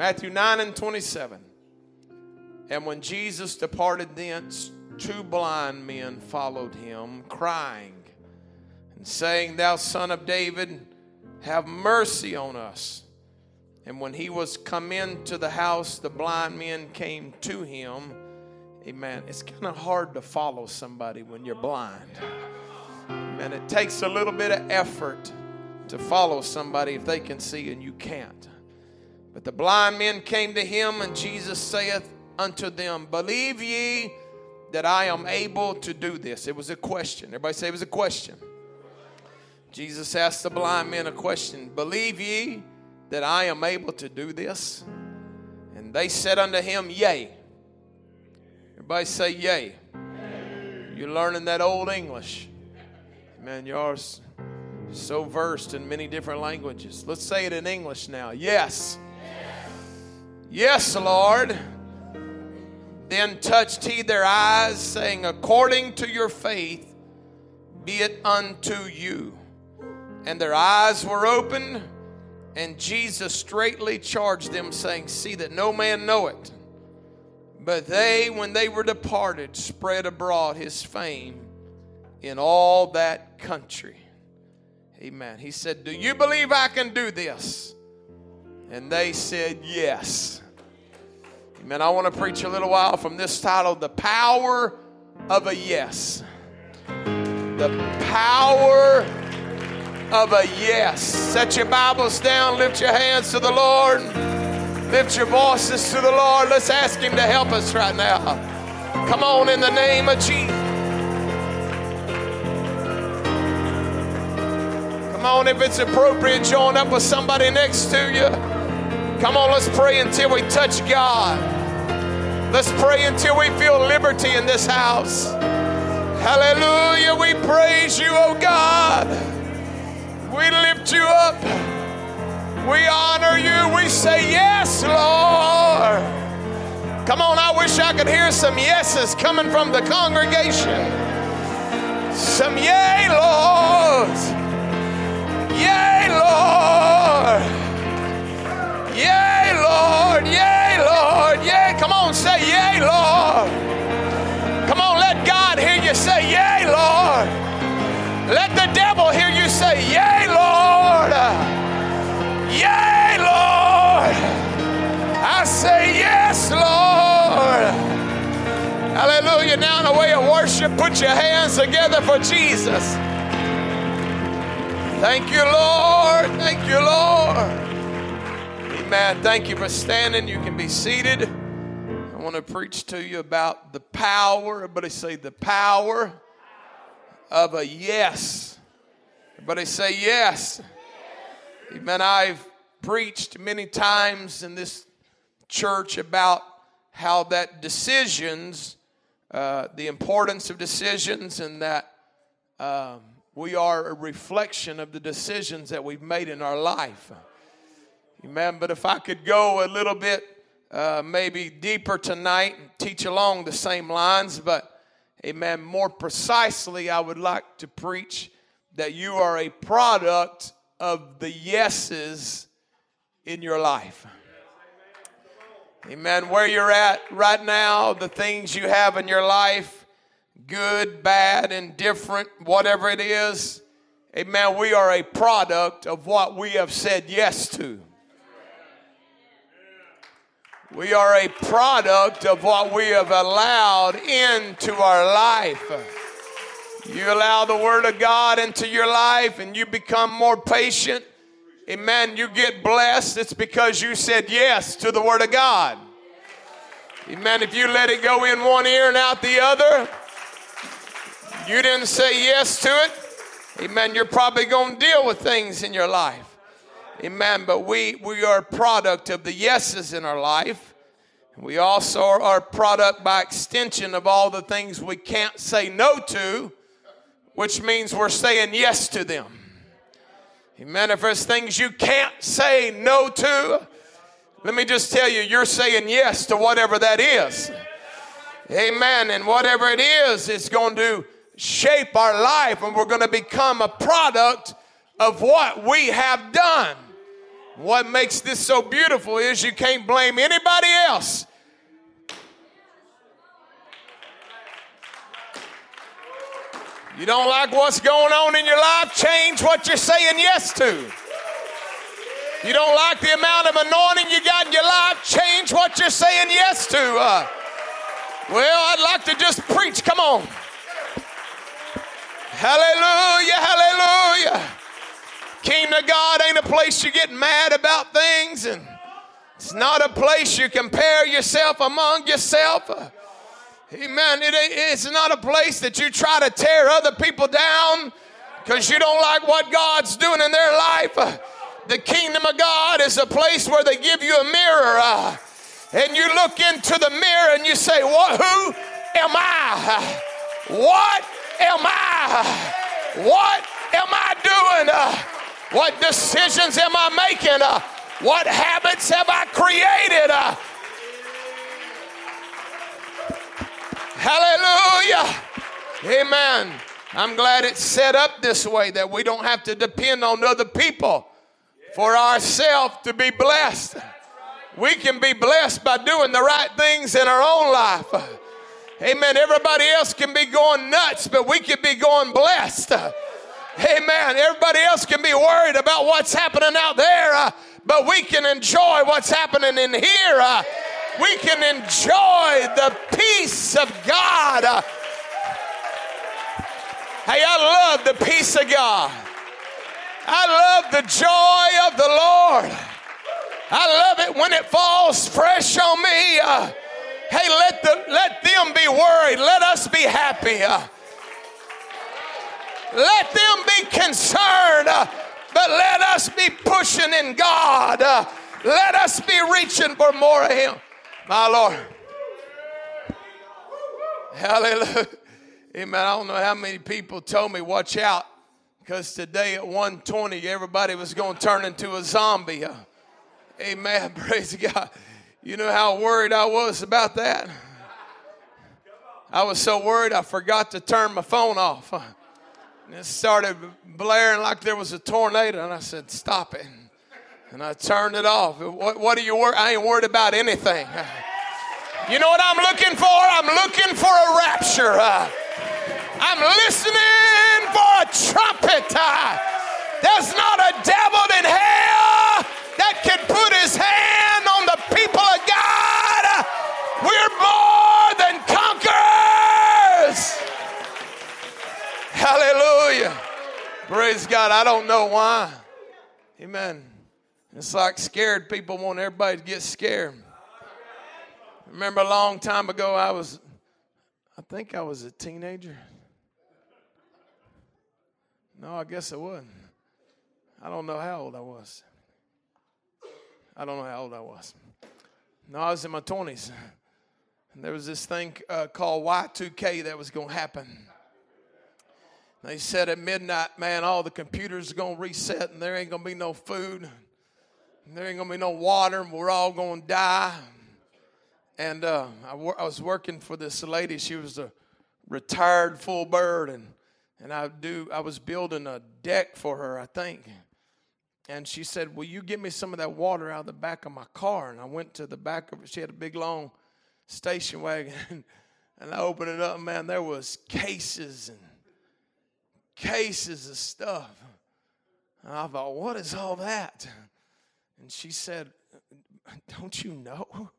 Matthew 9 and 27. And when Jesus departed thence, two blind men followed him, crying and saying, Thou son of David, have mercy on us. And when he was come into the house, the blind men came to him. Amen. It's kind of hard to follow somebody when you're blind. Amen. It takes a little bit of effort to follow somebody if they can see and you can't. But the blind men came to him, and Jesus saith unto them, Believe ye that I am able to do this? It was a question. Everybody say it was a question. Jesus asked the blind men a question Believe ye that I am able to do this? And they said unto him, Yea. Everybody say, Yea. You're learning that old English. Man, you're so versed in many different languages. Let's say it in English now. Yes. Yes, Lord. Then touched he their eyes, saying, According to your faith, be it unto you. And their eyes were opened, and Jesus straightly charged them, saying, See that no man know it. But they, when they were departed, spread abroad his fame in all that country. Amen. He said, Do you believe I can do this? And they said, Yes. Amen. I want to preach a little while from this title, The Power of a Yes. The Power of a Yes. Set your Bibles down, lift your hands to the Lord, lift your voices to the Lord. Let's ask Him to help us right now. Come on, in the name of Jesus. Come on, if it's appropriate, join up with somebody next to you. Come on, let's pray until we touch God. Let's pray until we feel liberty in this house. Hallelujah. We praise you, oh God. We lift you up. We honor you. We say, Yes, Lord. Come on, I wish I could hear some yeses coming from the congregation. Some yay, Lord. Yay, Lord. Let the devil hear you say, Yay, Lord. Yay, Lord. I say, Yes, Lord. Hallelujah. Now, in a way of worship, put your hands together for Jesus. Thank you, Lord. Thank you, Lord. Amen. Thank you for standing. You can be seated. I want to preach to you about the power. Everybody say the power of a yes. Everybody say yes. Amen. I've preached many times in this church about how that decisions, uh, the importance of decisions, and that um, we are a reflection of the decisions that we've made in our life. Amen. But if I could go a little bit uh, maybe deeper tonight and teach along the same lines, but amen, more precisely, I would like to preach that you are a product of the yeses in your life. Amen. Where you're at right now, the things you have in your life, good, bad, indifferent, whatever it is, amen, we are a product of what we have said yes to. We are a product of what we have allowed into our life. You allow the Word of God into your life and you become more patient. Amen. You get blessed. It's because you said yes to the Word of God. Amen. If you let it go in one ear and out the other, you didn't say yes to it, amen, you're probably going to deal with things in your life. Amen. But we, we are a product of the yeses in our life. We also are a product by extension of all the things we can't say no to, which means we're saying yes to them. Amen. If there's things you can't say no to, let me just tell you, you're saying yes to whatever that is. Amen. And whatever it is, it's going to shape our life and we're going to become a product of what we have done. What makes this so beautiful is you can't blame anybody else. You don't like what's going on in your life? Change what you're saying yes to. You don't like the amount of anointing you got in your life? Change what you're saying yes to. Uh, well, I'd like to just preach. Come on. Hallelujah, hallelujah. Kingdom of God ain't a place you get mad about things, and it's not a place you compare yourself among yourself. Amen. It it's not a place that you try to tear other people down because you don't like what God's doing in their life. The kingdom of God is a place where they give you a mirror uh, and you look into the mirror and you say, What who am I? What am I? What am I doing? Uh, what decisions am I making? Uh, what habits have I created? Uh, hallelujah. Amen. I'm glad it's set up this way that we don't have to depend on other people for ourselves to be blessed. We can be blessed by doing the right things in our own life. Amen. Everybody else can be going nuts, but we can be going blessed. Amen. Everybody else can be worried about what's happening out there, uh, but we can enjoy what's happening in here. Uh, we can enjoy the peace of God. Uh, hey, I love the peace of God. I love the joy of the Lord. I love it when it falls fresh on me. Uh, hey, let, the, let them be worried. Let us be happy. Let them be concerned. Uh, but let us be pushing in God. Uh, let us be reaching for more of Him. My Lord. Hallelujah. Amen. I don't know how many people told me, watch out. Because today at 120, everybody was going to turn into a zombie. Uh, amen. Praise God. You know how worried I was about that? I was so worried I forgot to turn my phone off. And it started blaring like there was a tornado. And I said, Stop it. And I turned it off. What, what are you worried? I ain't worried about anything. You know what I'm looking for? I'm looking for a rapture. I'm listening for a trumpet. There's not a devil in hell that can put his hand on the people of God. We're more than conquerors. Hallelujah. Praise God. I don't know why. Amen. It's like scared people want everybody to get scared. Remember a long time ago, I was, I think I was a teenager. No, I guess I wasn't. I don't know how old I was. I don't know how old I was. No, I was in my 20s. And there was this thing uh, called Y2K that was going to happen. They said at midnight, man, all the computers are going to reset and there ain't going to be no food. And there ain't going to be no water and we're all going to die. And uh, I, I was working for this lady. She was a retired full bird. And and I do I was building a deck for her, I think. And she said, "Will you give me some of that water out of the back of my car?" And I went to the back of it. She had a big long station wagon, and I opened it up. Man, there was cases and cases of stuff. And I thought, "What is all that?" And she said, "Don't you know?"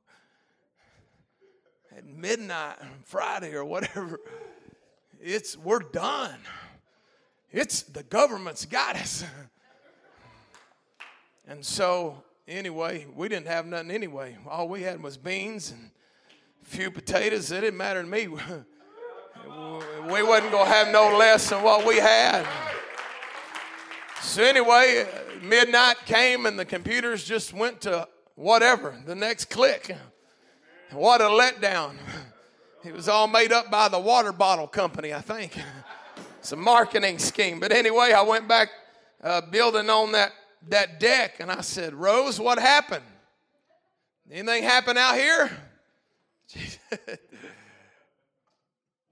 At midnight Friday or whatever it's we're done. It's the government's got us. and so anyway, we didn't have nothing anyway. All we had was beans and a few potatoes. It didn't matter to me. we wasn't gonna have no less than what we had. So anyway, midnight came and the computers just went to whatever, the next click. What a letdown. It was all made up by the water bottle company, I think. it's a marketing scheme. But anyway, I went back uh, building on that, that deck and I said, Rose, what happened? Anything happen out here?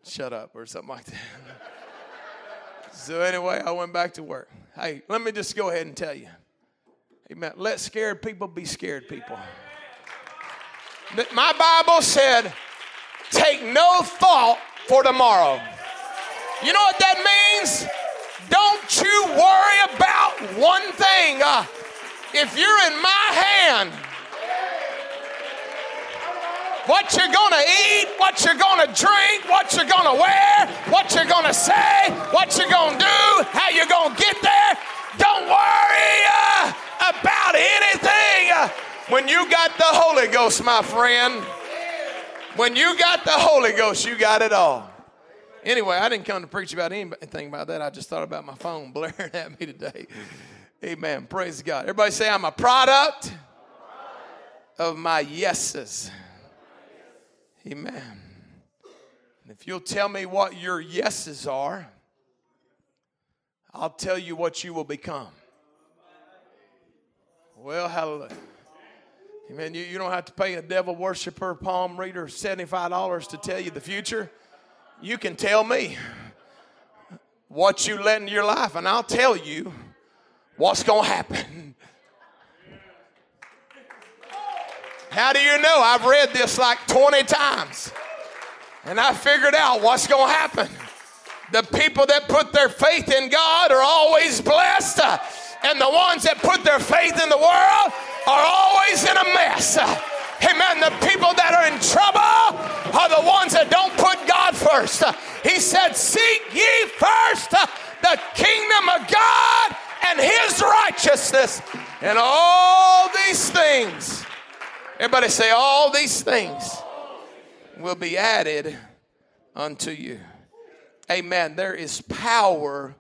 Shut up, or something like that. so, anyway, I went back to work. Hey, let me just go ahead and tell you Amen. Let scared people be scared people. My Bible said, take no thought for tomorrow. You know what that means? Don't you worry about one thing. Uh, if you're in my hand, what you're gonna eat, what you're gonna drink, what you're gonna wear, what you're gonna say, what you're gonna do, how you're gonna get there. Don't worry uh, about anything. Uh, when you got the Holy Ghost, my friend, when you got the Holy Ghost, you got it all. Anyway, I didn't come to preach about anything about that. I just thought about my phone blaring at me today. Amen. Praise God. Everybody say, I'm a product of my yeses. Amen. And if you'll tell me what your yeses are, I'll tell you what you will become. Well, hallelujah. Amen. You, you don't have to pay a devil worshiper, palm reader $75 to tell you the future. You can tell me what you let into your life, and I'll tell you what's going to happen. How do you know? I've read this like 20 times. And I figured out what's going to happen. The people that put their faith in God are always blessed. And the ones that put their faith in the world are always in a mess. Amen. The people that are in trouble are the ones that don't put God first. He said, Seek ye first the kingdom of God and his righteousness, and all these things Everybody say, All these things will be added unto you. Amen. There is power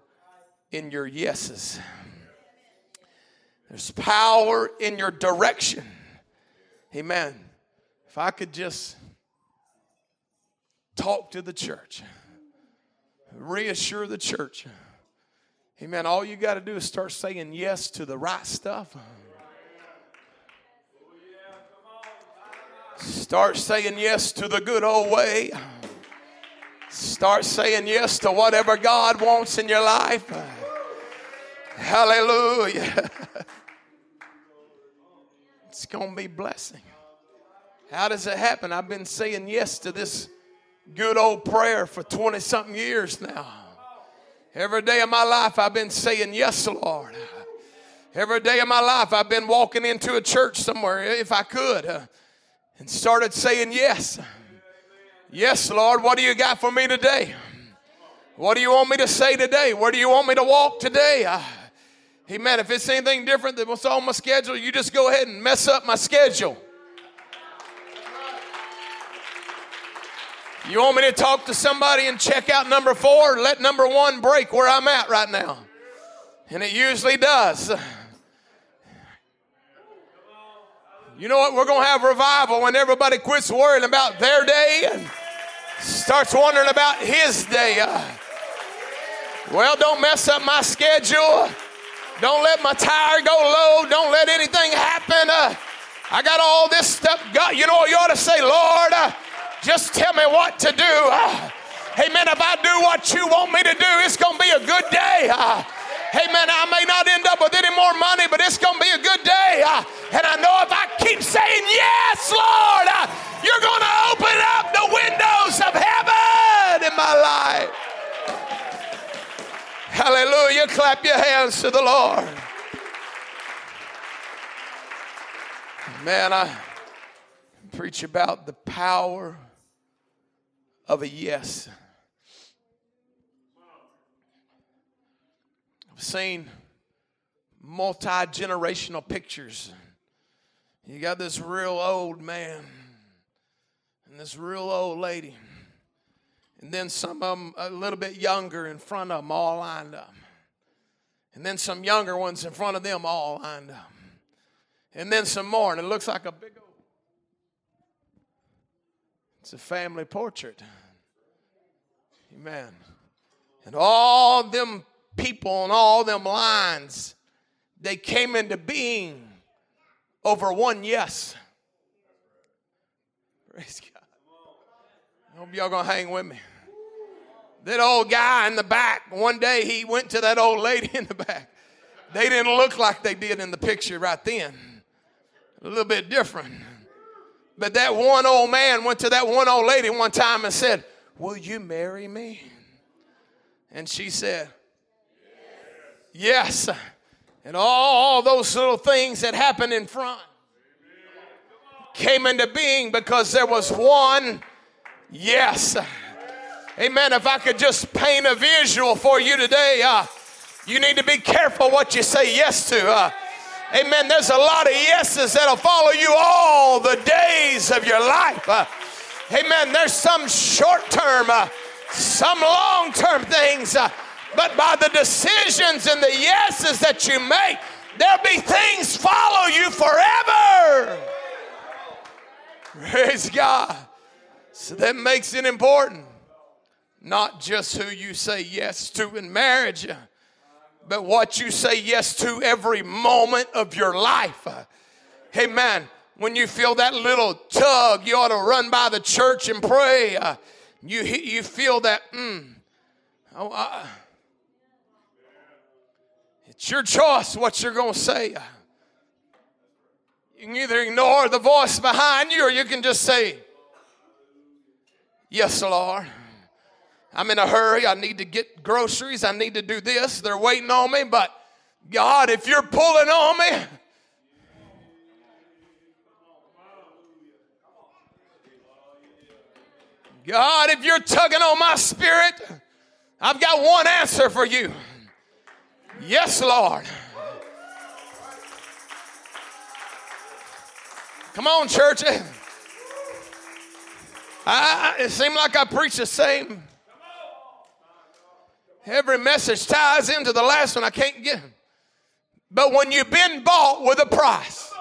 in your yeses, there's power in your direction. Amen. If I could just talk to the church, reassure the church. Amen. All you got to do is start saying yes to the right stuff. Start saying yes to the good old way. Start saying yes to whatever God wants in your life. Hallelujah. It's going to be blessing. How does it happen? I've been saying yes to this good old prayer for 20 something years now. Every day of my life, I've been saying, Yes, Lord. Every day of my life, I've been walking into a church somewhere if I could and started saying yes. Yes, Lord, what do you got for me today? What do you want me to say today? Where do you want me to walk today? Uh, amen. If it's anything different than what's on my schedule, you just go ahead and mess up my schedule. You want me to talk to somebody and check out number four? Let number one break where I'm at right now. And it usually does. You know what? We're going to have revival when everybody quits worrying about their day and starts wondering about his day. Uh, well, don't mess up my schedule. Don't let my tire go low. Don't let anything happen. Uh, I got all this stuff. God, you know, what you ought to say, Lord, uh, just tell me what to do. Uh, amen. If I do what you want me to do, it's going to be a good day. Uh, amen. I may not end up with any more money, but it's going to be a good day. Uh, and I know if I keep saying, Yes, Lord, uh, you're going to open up the windows of heaven in my life. Hallelujah. Clap your hands to the Lord. Man, I preach about the power of a yes. Seen multi generational pictures you got this real old man and this real old lady. And then some of them a little bit younger in front of them, all lined up. And then some younger ones in front of them, all lined up. And then some more, and it looks like a big old. It's a family portrait. Amen. And all them people and all them lines, they came into being over one yes. Praise God. I hope y'all gonna hang with me. That old guy in the back, one day he went to that old lady in the back They didn't look like they did in the picture right then. A little bit different. But that one old man went to that one old lady one time and said, Will you marry me? And she said, Yes. And all those little things that happened in front came into being because there was one yes. Amen. If I could just paint a visual for you today, uh, you need to be careful what you say yes to. Uh, amen. There's a lot of yeses that'll follow you all the days of your life. Uh, amen. There's some short term, uh, some long term things, uh, but by the decisions and the yeses that you make, there'll be things follow you forever. Praise God. So that makes it important. Not just who you say yes to in marriage, but what you say yes to every moment of your life. Hey, man, when you feel that little tug, you ought to run by the church and pray. You, you feel that, mm, oh, uh, it's your choice what you're going to say. You can either ignore the voice behind you or you can just say, Yes, Lord. I'm in a hurry. I need to get groceries. I need to do this. They're waiting on me. But God, if you're pulling on me, God, if you're tugging on my spirit, I've got one answer for you. Yes, Lord. Come on, church. I, it seemed like I preach the same. Every message ties into the last one. I can't get. But when you've been bought with a price,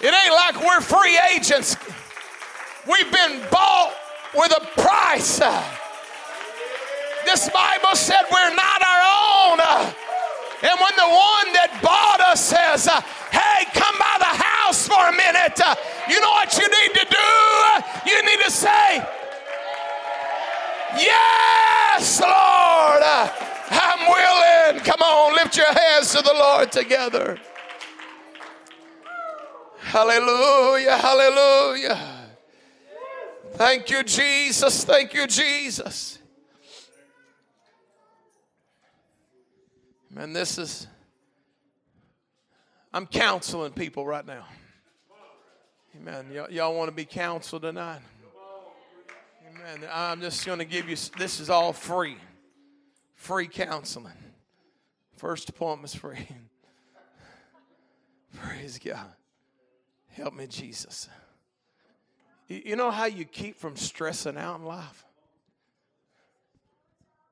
it ain't like we're free agents. We've been bought with a price. This Bible said we're not our own. And when the one that bought us says, Hey, come by the house for a minute, you know what you need to do? You need to say, Yes, Lord, I'm willing. Come on, lift your hands to the Lord together. Hallelujah, hallelujah. Thank you, Jesus. Thank you, Jesus. Man, this is, I'm counseling people right now. Amen. Y- y'all want to be counseled tonight? Amen. I'm just going to give you, this is all free. Free counseling. First appointment's free. Praise God. Help me, Jesus. You know how you keep from stressing out in life?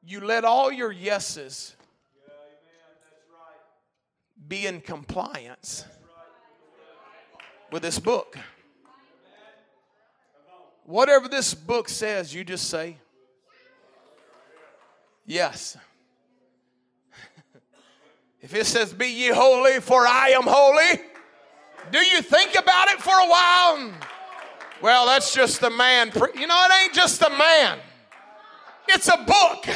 You let all your yeses be in compliance with this book. Whatever this book says, you just say, Yes. if it says, Be ye holy, for I am holy, do you think about it for a while? Well, that's just the man. You know, it ain't just the man, it's a book,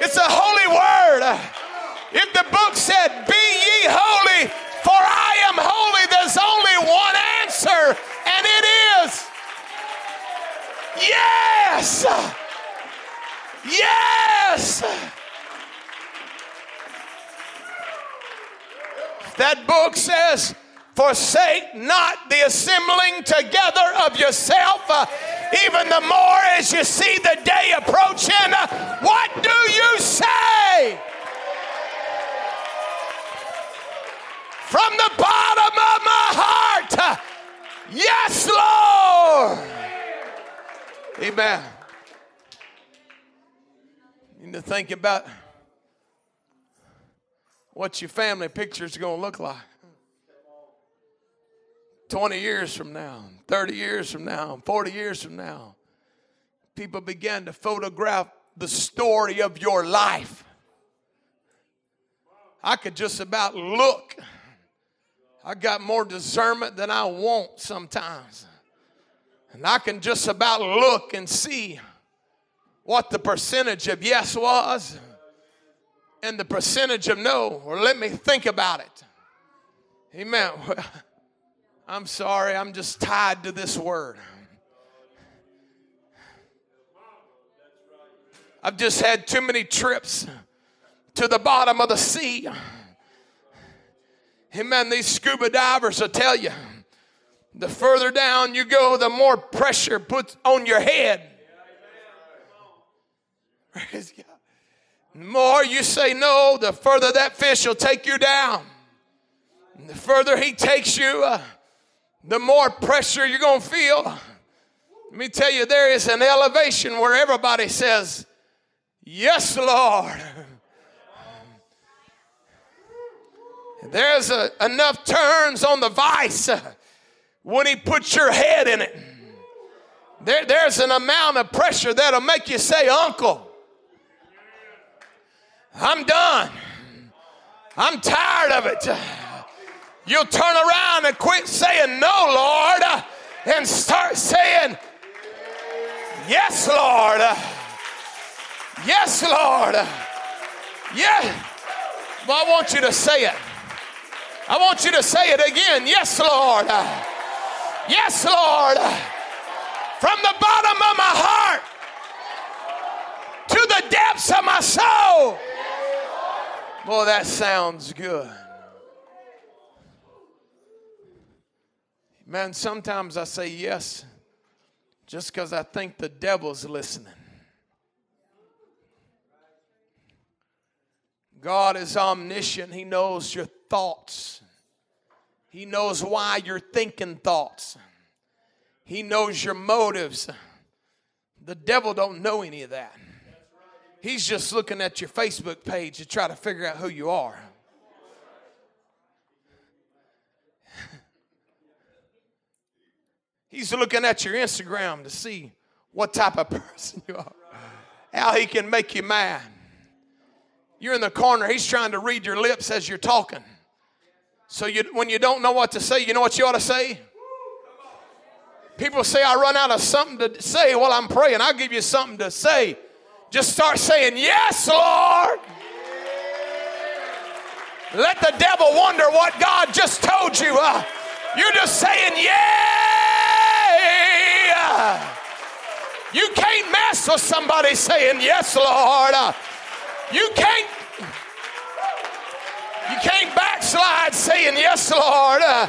it's a holy word. If the book said, Be ye holy, for I am holy, there's only one answer, and it is Yes! Yes! That book says, Forsake not the assembling together of yourself, uh, even the more as you see the day approaching. Uh, what do you say? From the bottom of my heart, yes, Lord. Amen. You need to think about what your family picture is going to look like. 20 years from now, 30 years from now, 40 years from now, people begin to photograph the story of your life. I could just about look. I got more discernment than I want sometimes. And I can just about look and see what the percentage of yes was and the percentage of no, or let me think about it. Amen. I'm sorry, I'm just tied to this word. I've just had too many trips to the bottom of the sea. Amen. These scuba divers will tell you the further down you go, the more pressure puts on your head. Praise God. The more you say no, the further that fish will take you down. And the further he takes you, uh, the more pressure you're going to feel. Let me tell you, there is an elevation where everybody says, Yes, Lord. There's a, enough turns on the vice uh, when He puts your head in it. There, there's an amount of pressure that'll make you say, Uncle, I'm done. I'm tired of it. You'll turn around and quit saying no, Lord, and start saying, Yes, Lord. Yes, Lord. Yeah. Well, I want you to say it. I want you to say it again. Yes, Lord. Yes, Lord. From the bottom of my heart to the depths of my soul. Boy, that sounds good. Man, sometimes I say yes just because I think the devil's listening. God is omniscient, He knows your thoughts, He knows why you're thinking thoughts, He knows your motives. The devil don't know any of that. He's just looking at your Facebook page to try to figure out who you are. He's looking at your Instagram to see what type of person you are, how he can make you mad. You're in the corner, he's trying to read your lips as you're talking. So you, when you don't know what to say, you know what you ought to say? People say, I run out of something to say while I'm praying. I'll give you something to say. Just start saying, Yes, Lord. Let the devil wonder what God just told you. Uh, you're just saying, Yeah. You can't mess with somebody saying, Yes, Lord. Uh, you can't. You can't backslide saying, Yes, Lord. Uh,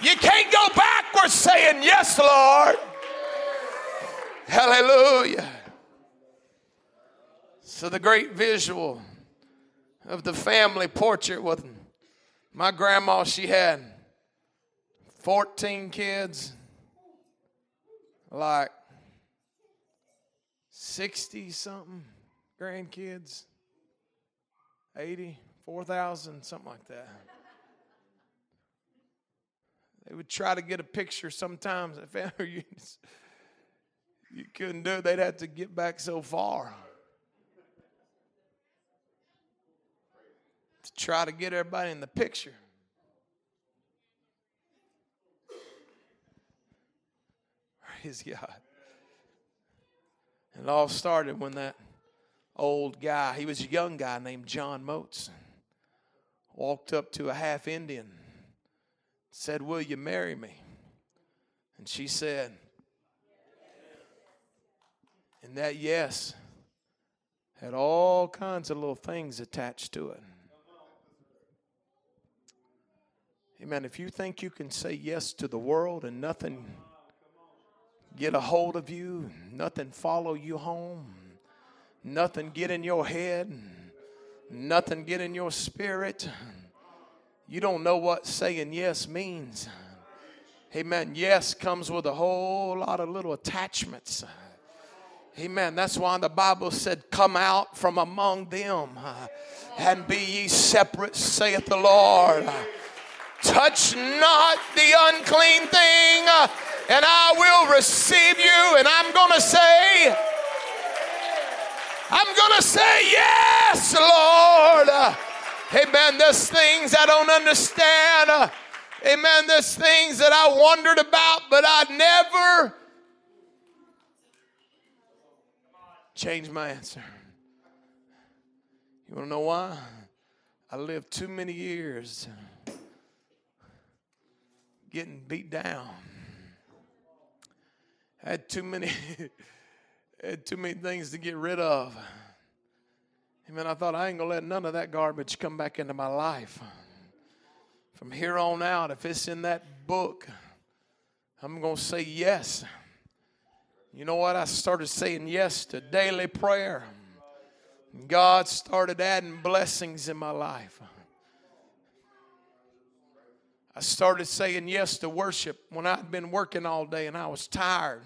you can't go backwards saying, Yes, Lord. Hallelujah. So, the great visual of the family portrait with my grandma, she had 14 kids, like 60 something grandkids, 80, 4,000, something like that. They would try to get a picture sometimes family reunions. You couldn't do it, they'd have to get back so far. to try to get everybody in the picture. Praise God. And it all started when that old guy, he was a young guy named John Motes, walked up to a half Indian, said, Will you marry me? And she said, and that yes had all kinds of little things attached to it. Amen. If you think you can say yes to the world and nothing get a hold of you, nothing follow you home, nothing get in your head, nothing get in your spirit, you don't know what saying yes means. Amen. Yes comes with a whole lot of little attachments. Amen. That's why the Bible said, Come out from among them and be ye separate, saith the Lord. Touch not the unclean thing, and I will receive you. And I'm going to say, I'm going to say, Yes, Lord. Amen. There's things I don't understand. Amen. There's things that I wondered about, but I never Change my answer. You want to know why? I lived too many years getting beat down. I had too many had too many things to get rid of. I mean, I thought I ain't gonna let none of that garbage come back into my life. From here on out, if it's in that book, I'm gonna say yes. You know what? I started saying yes to daily prayer. God started adding blessings in my life. I started saying yes to worship when I'd been working all day and I was tired,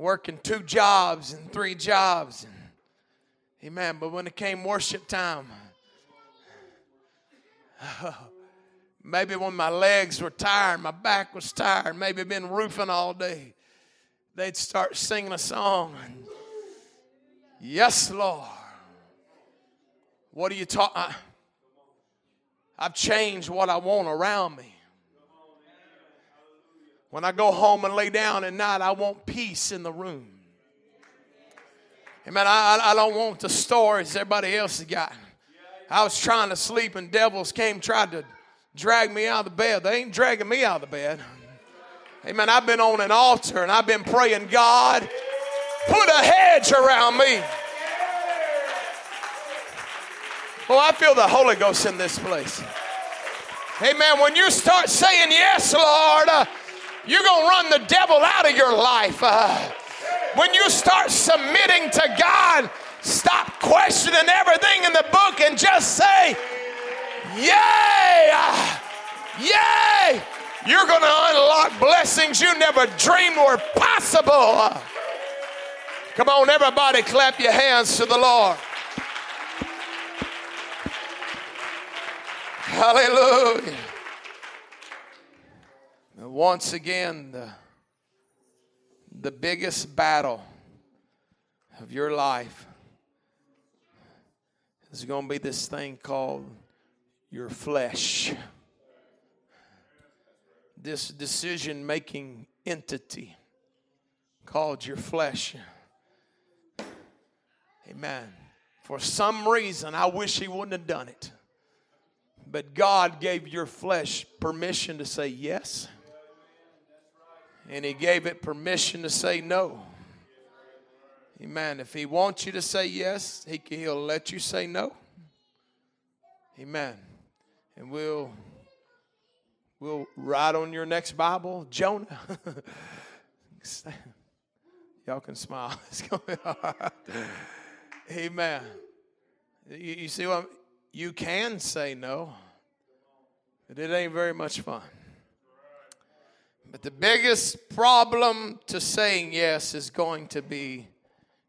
working two jobs and three jobs. And, amen. But when it came worship time, maybe when my legs were tired, my back was tired, maybe been roofing all day, they'd start singing a song. Yes, Lord. What are you talking? I've changed what I want around me. When I go home and lay down at night, I want peace in the room. Amen. I, I don't want the stories everybody else has got. I was trying to sleep and devils came, tried to drag me out of the bed. They ain't dragging me out of the bed. Amen. I've been on an altar and I've been praying, God, put a hedge around me. Oh, I feel the Holy Ghost in this place. Amen. When you start saying yes, Lord, uh, you're going to run the devil out of your life. Uh, when you start submitting to God, stop questioning everything in the book and just say, Yay! Uh, yay! You're going to unlock blessings you never dreamed were possible. Come on, everybody, clap your hands to the Lord. Hallelujah. Once again, the, the biggest battle of your life is going to be this thing called your flesh. This decision making entity called your flesh. Amen. For some reason, I wish he wouldn't have done it. But God gave your flesh permission to say yes, and He gave it permission to say no. Amen. If He wants you to say yes, he, He'll let you say no. Amen. And we'll we'll write on your next Bible, Jonah. Y'all can smile. It's going on. Amen. You, you see what you can say no, but it ain't very much fun. But the biggest problem to saying yes is going to be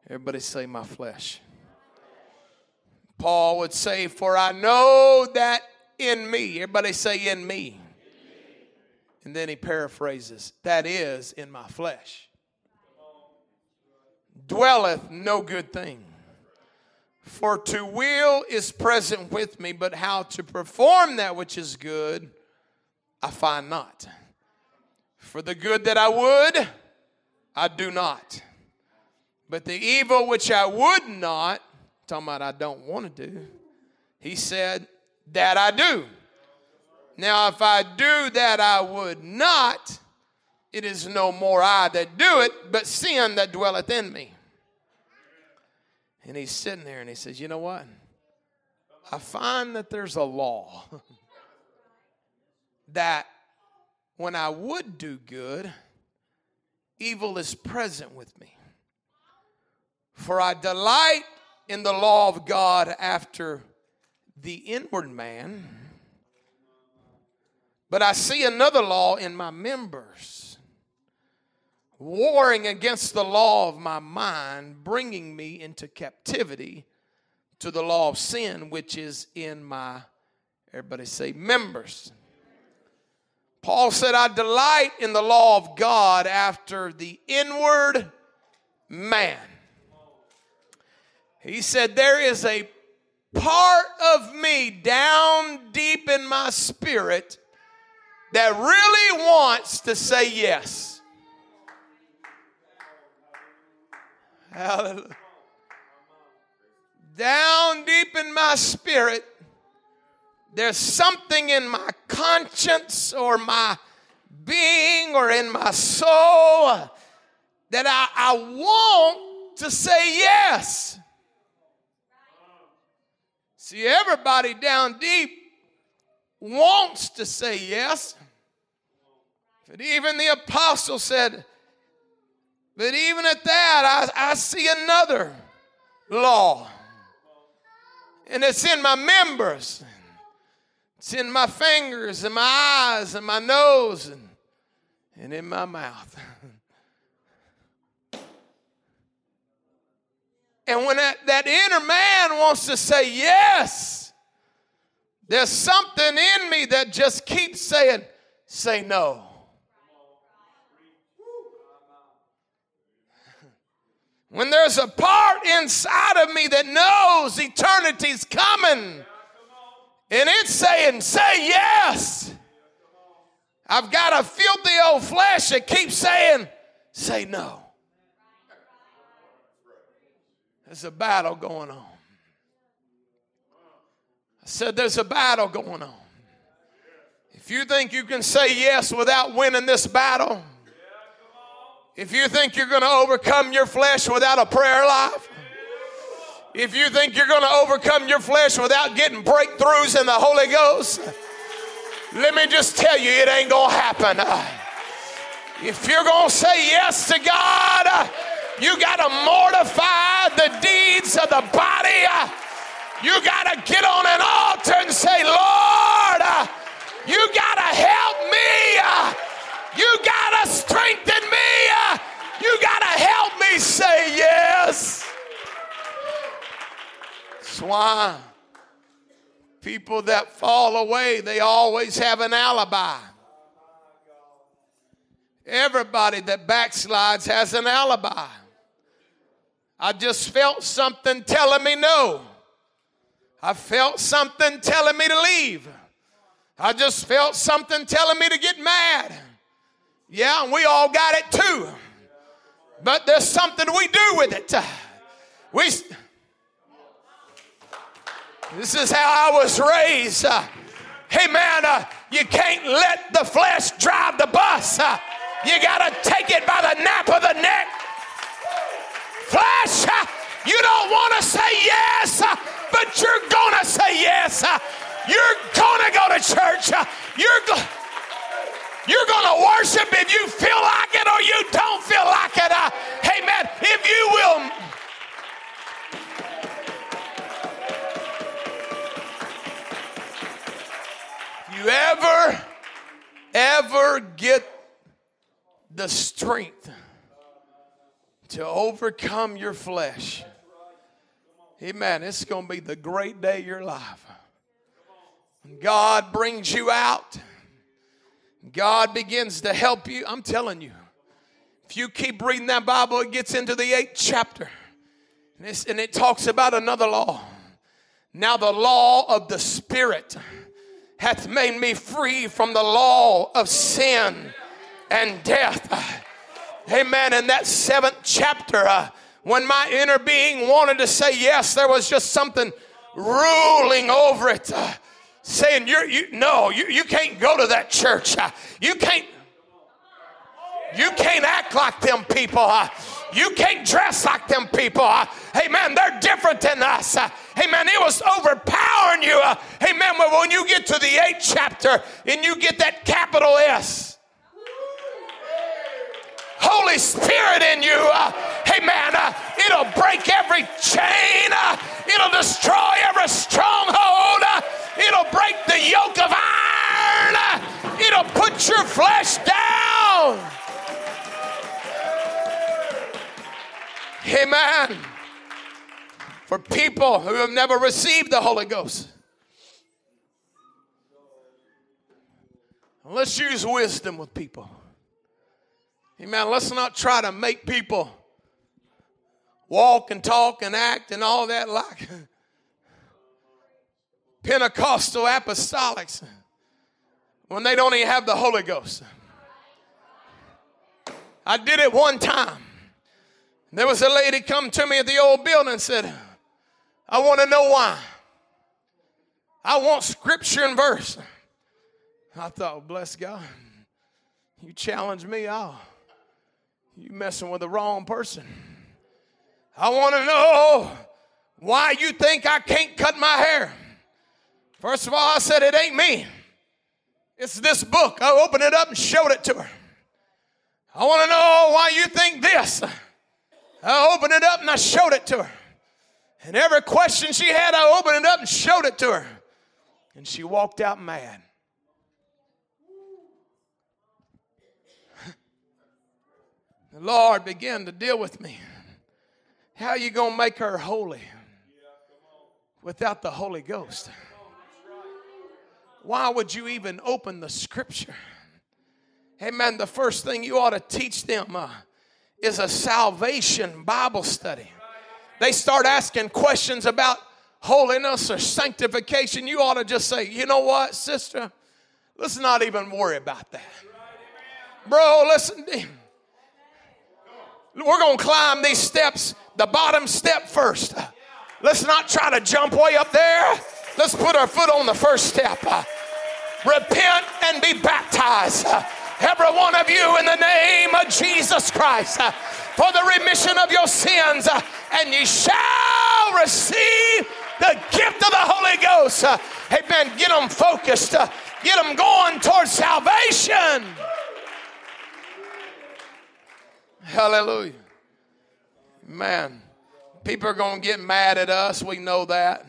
everybody say, my flesh. Paul would say, For I know that in me, everybody say, in me. And then he paraphrases, that is in my flesh. Dwelleth no good thing. For to will is present with me, but how to perform that which is good, I find not. For the good that I would, I do not. But the evil which I would not, talking about I don't want to do, he said, that I do. Now, if I do that I would not, it is no more I that do it, but sin that dwelleth in me. And he's sitting there and he says, You know what? I find that there's a law that when I would do good, evil is present with me. For I delight in the law of God after the inward man, but I see another law in my members warring against the law of my mind, bringing me into captivity to the law of sin, which is in my, everybody say, members. Paul said, I delight in the law of God after the inward man. He said, There is a part of me down deep in my spirit that really wants to say yes. Hallelujah. down deep in my spirit, there's something in my conscience or my being or in my soul that I, I want to say yes. See, everybody down deep wants to say yes. But even the apostle said, but even at that, I, I see another law. And it's in my members. It's in my fingers and my eyes and my nose and, and in my mouth. and when that, that inner man wants to say yes, there's something in me that just keeps saying, say no. When there's a part inside of me that knows eternity's coming and it's saying, say yes. I've got a filthy old flesh that keeps saying, say no. There's a battle going on. I said, there's a battle going on. If you think you can say yes without winning this battle, if you think you're going to overcome your flesh without a prayer life, if you think you're going to overcome your flesh without getting breakthroughs in the Holy Ghost, let me just tell you, it ain't going to happen. If you're going to say yes to God, you got to mortify the deeds of the body. You got to get on an altar and say, Lord, you got to help me. You got to strengthen me. You got to help me say yes. Why people that fall away, they always have an alibi. Everybody that backslides has an alibi. I just felt something telling me no. I felt something telling me to leave. I just felt something telling me to get mad. Yeah, and we all got it too. But there's something we do with it. We This is how I was raised. Uh, hey man, uh, you can't let the flesh drive the bus. Uh, you got to take it by the nape of the neck. Flesh, uh, you don't want to say yes, uh, but you're going to say yes. Uh, you're going to go to church. You're going you're going to worship if you feel like it or you don't feel like it. Uh, man, If you will. You ever, ever get the strength to overcome your flesh? Amen. It's going to be the great day of your life. God brings you out God begins to help you. I'm telling you, if you keep reading that Bible, it gets into the eighth chapter and it talks about another law. Now, the law of the Spirit hath made me free from the law of sin and death. Amen. In that seventh chapter, uh, when my inner being wanted to say yes, there was just something ruling over it. Uh, saying you're you no you, you can't go to that church uh, you can't you can't act like them people uh, you can't dress like them people man they're different than us man it was overpowering you hey man when you get to the eighth chapter and you get that capital s Holy Spirit in you, man, uh, it'll break every chain, uh, it'll destroy every stronghold, uh, It'll break the yoke of iron. It'll put your flesh down. Amen. For people who have never received the Holy Ghost, let's use wisdom with people. Amen. Let's not try to make people walk and talk and act and all that like Pentecostal apostolics when they don't even have the Holy Ghost. I did it one time. There was a lady come to me at the old building and said, I want to know why. I want scripture and verse. I thought, bless God. You challenge me, I'll. You messing with the wrong person. I want to know why you think I can't cut my hair. First of all, I said it ain't me. It's this book. I opened it up and showed it to her. I want to know why you think this. I opened it up and I showed it to her. And every question she had, I opened it up and showed it to her. And she walked out mad. The Lord began to deal with me. How are you going to make her holy without the Holy Ghost? Why would you even open the scripture? Amen. The first thing you ought to teach them uh, is a salvation Bible study. They start asking questions about holiness or sanctification. You ought to just say, you know what, sister? Let's not even worry about that. Bro, listen. We're going to climb these steps, the bottom step first. Let's not try to jump way up there. Let's put our foot on the first step. Repent and be baptized. Every one of you in the name of Jesus Christ uh, for the remission of your sins, uh, and ye shall receive the gift of the Holy Ghost. Uh, amen. Get them focused, get them going towards salvation. Hallelujah. Man, people are going to get mad at us. We know that.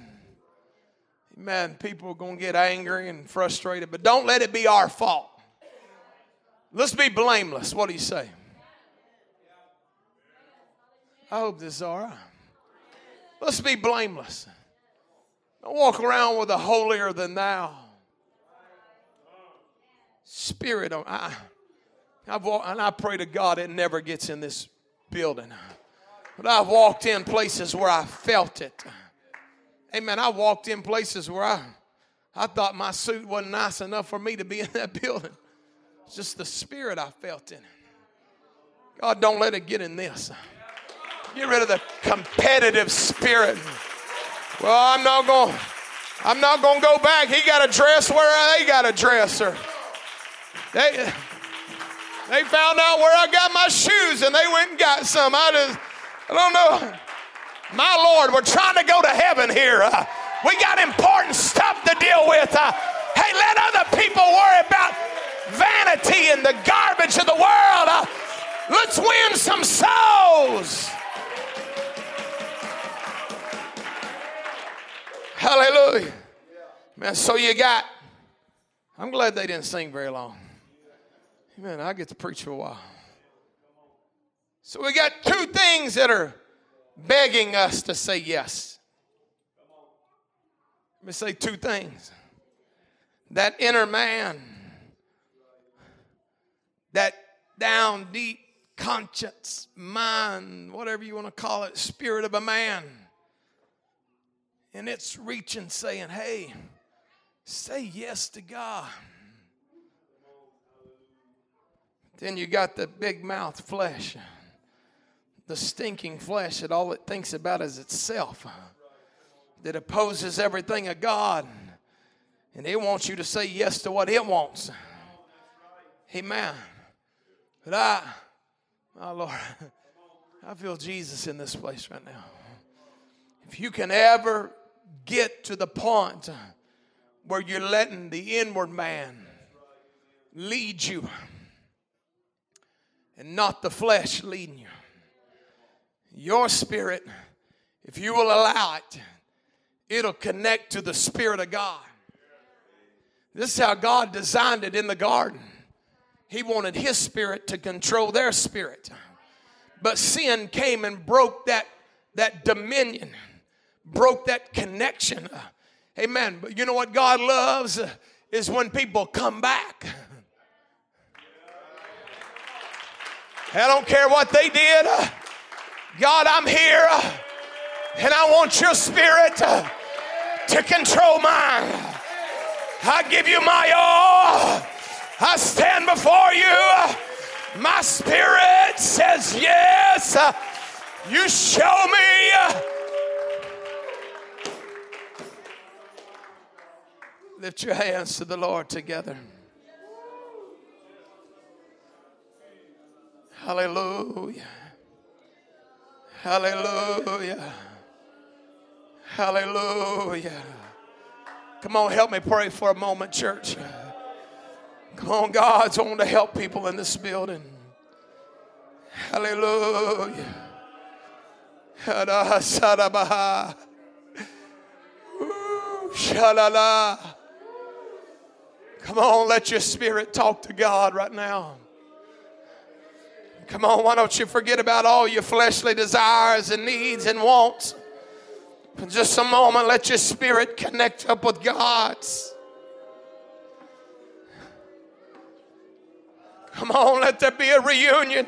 Man, people are going to get angry and frustrated, but don't let it be our fault. Let's be blameless. What do you say? I hope this is all right. Let's be blameless. Don't walk around with a holier than thou spirit. I, I've and I pray to God it never gets in this building. But I've walked in places where I felt it. Amen. I walked in places where I, I thought my suit wasn't nice enough for me to be in that building. It's just the spirit I felt in it. God, don't let it get in this. Get rid of the competitive spirit. Well, I'm not going. I'm not going to go back. He got a dress where they got a dresser. They they found out where I got my shoes and they went and got some. I just I don't know. My Lord, we're trying to go to heaven here. Uh, we got important stuff to deal with. Uh, hey, let other people worry about vanity and the garbage of the world. Uh, let's win some souls. Hallelujah. Man, so you got, I'm glad they didn't sing very long. Man, I get to preach for a while. So we got two things that are begging us to say yes. Let me say two things. That inner man, that down deep conscience, mind, whatever you want to call it, spirit of a man and it's reaching, saying, Hey, say yes to God. Then you got the big mouth flesh, the stinking flesh that all it thinks about is itself, that opposes everything of God, and it wants you to say yes to what it wants. Amen. But I, my Lord, I feel Jesus in this place right now. If you can ever get to the point where you're letting the inward man lead you and not the flesh leading you. Your spirit, if you will allow it, it'll connect to the Spirit of God. This is how God designed it in the garden. He wanted His spirit to control their spirit. But sin came and broke that, that dominion broke that connection. Amen. But you know what God loves is when people come back. I don't care what they did. God, I'm here and I want your spirit to control mine. I give you my all. I stand before you. My spirit says yes. You show me. Lift your hands to the Lord together. Hallelujah. Hallelujah. Hallelujah. Come on, help me pray for a moment, church. Come on, God's wanting to help people in this building. Hallelujah. Shalala. Come on, let your spirit talk to God right now. Come on, why don't you forget about all your fleshly desires and needs and wants? For just a moment, let your spirit connect up with God's. Come on, let there be a reunion.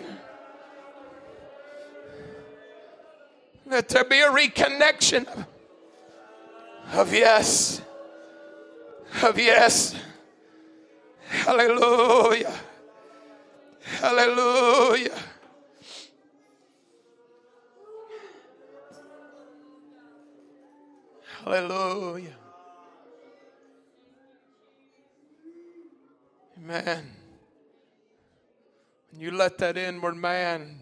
Let there be a reconnection of yes, of yes. Hallelujah. Hallelujah. Hallelujah. Amen. You let that inward man,